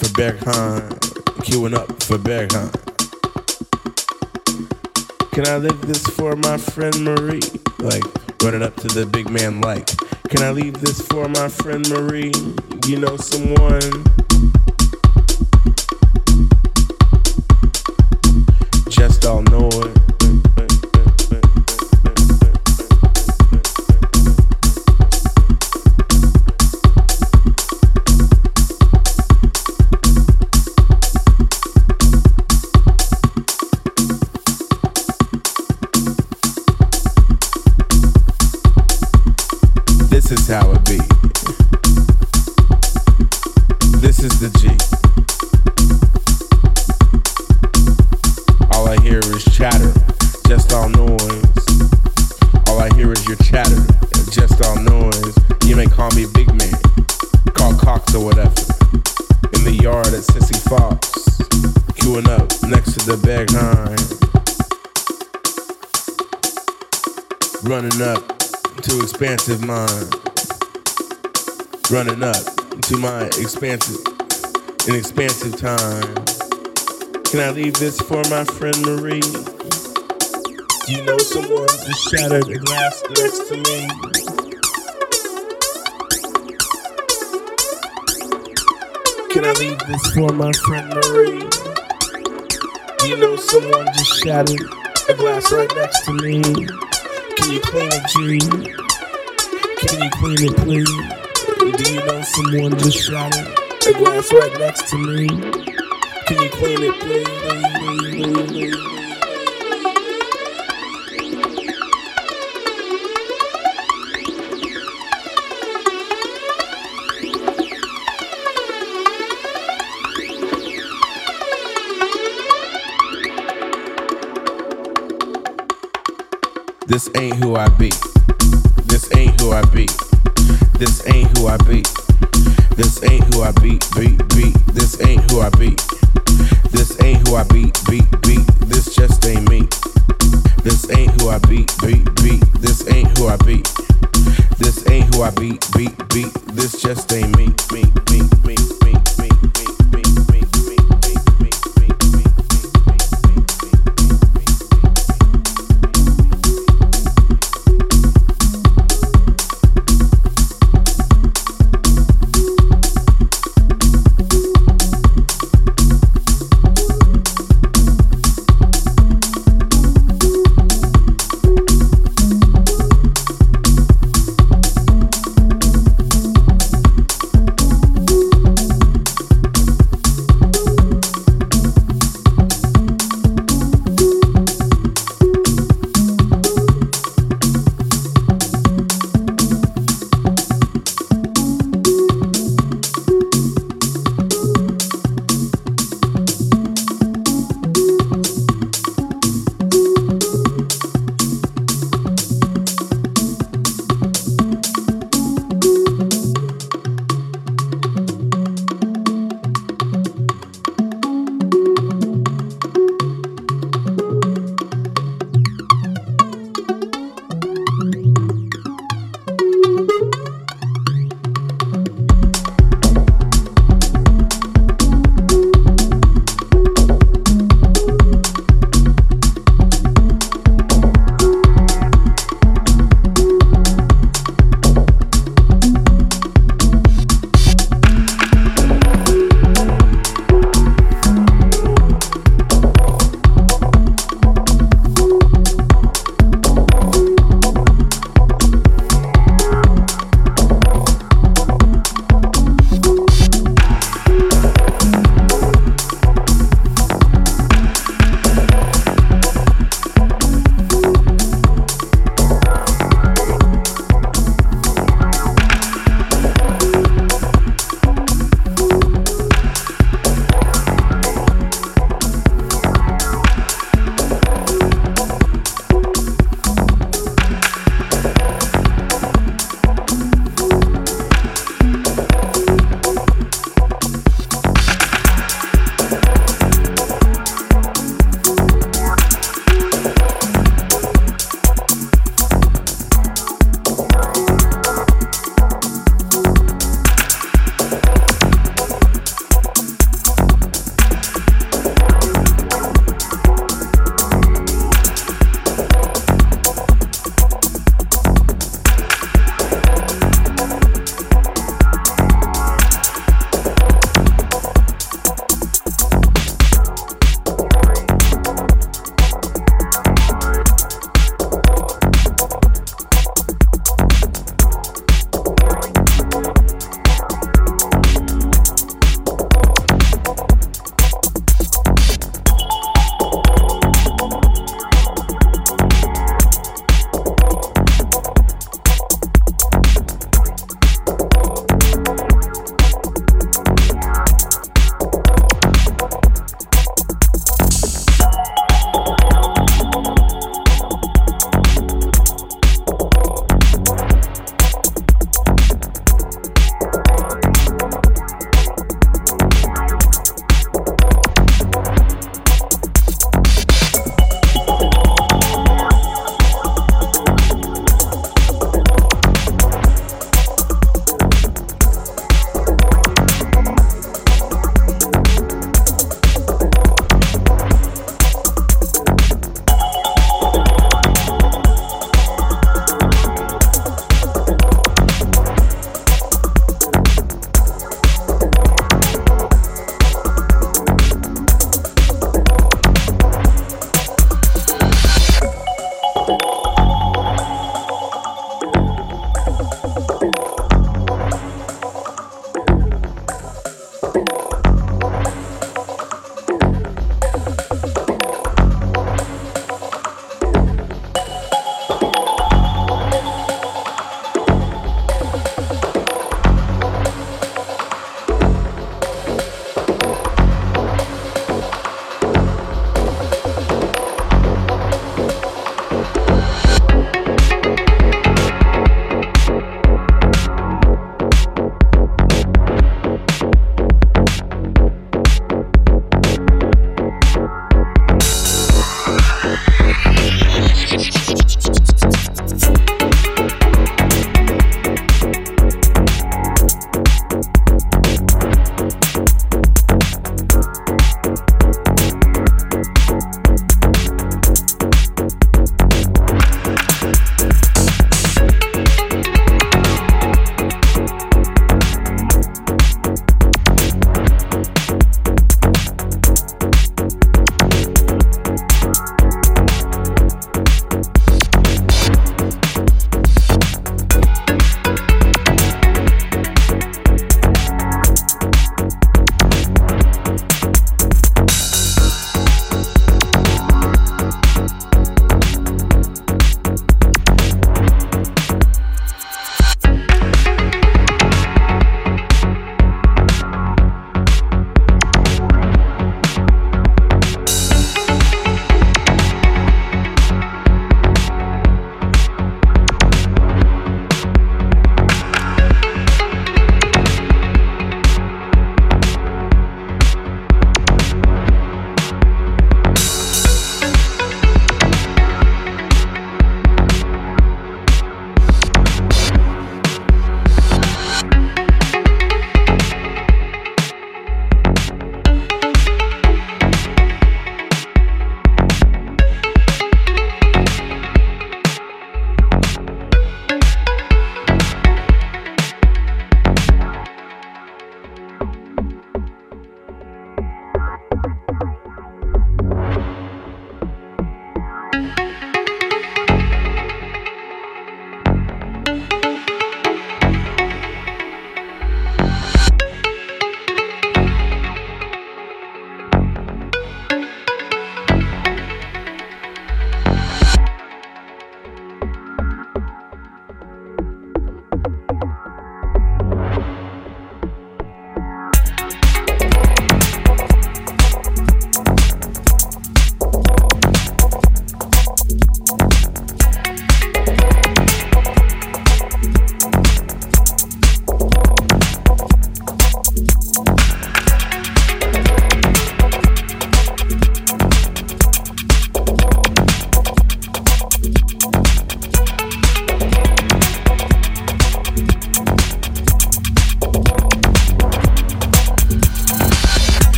for Berghain. Queuing up for Berghain. Can I leave this for my friend Marie? Like, running up to the big man like, can I leave this for my friend Marie? You know someone? Expansive mind. Running up to my expansive, inexpansive time. Can I leave this for my friend Marie? You know someone just shattered a glass next to me. Can I leave this for my friend Marie? You know someone just shattered a glass right next to me. Can you clean it, G? Can you clean it, please? Do you know someone just shattered a glass right next to me? Can you clean it, please? This ain't who I be. This ain't who I be. This ain't who I be. This ain't who I be. Be be. This ain't who I be. This ain't who I be. Be be. This just ain't me. This ain't who I be. Be be. This ain't who I be. This ain't who I be. Be be. This just ain't me me me me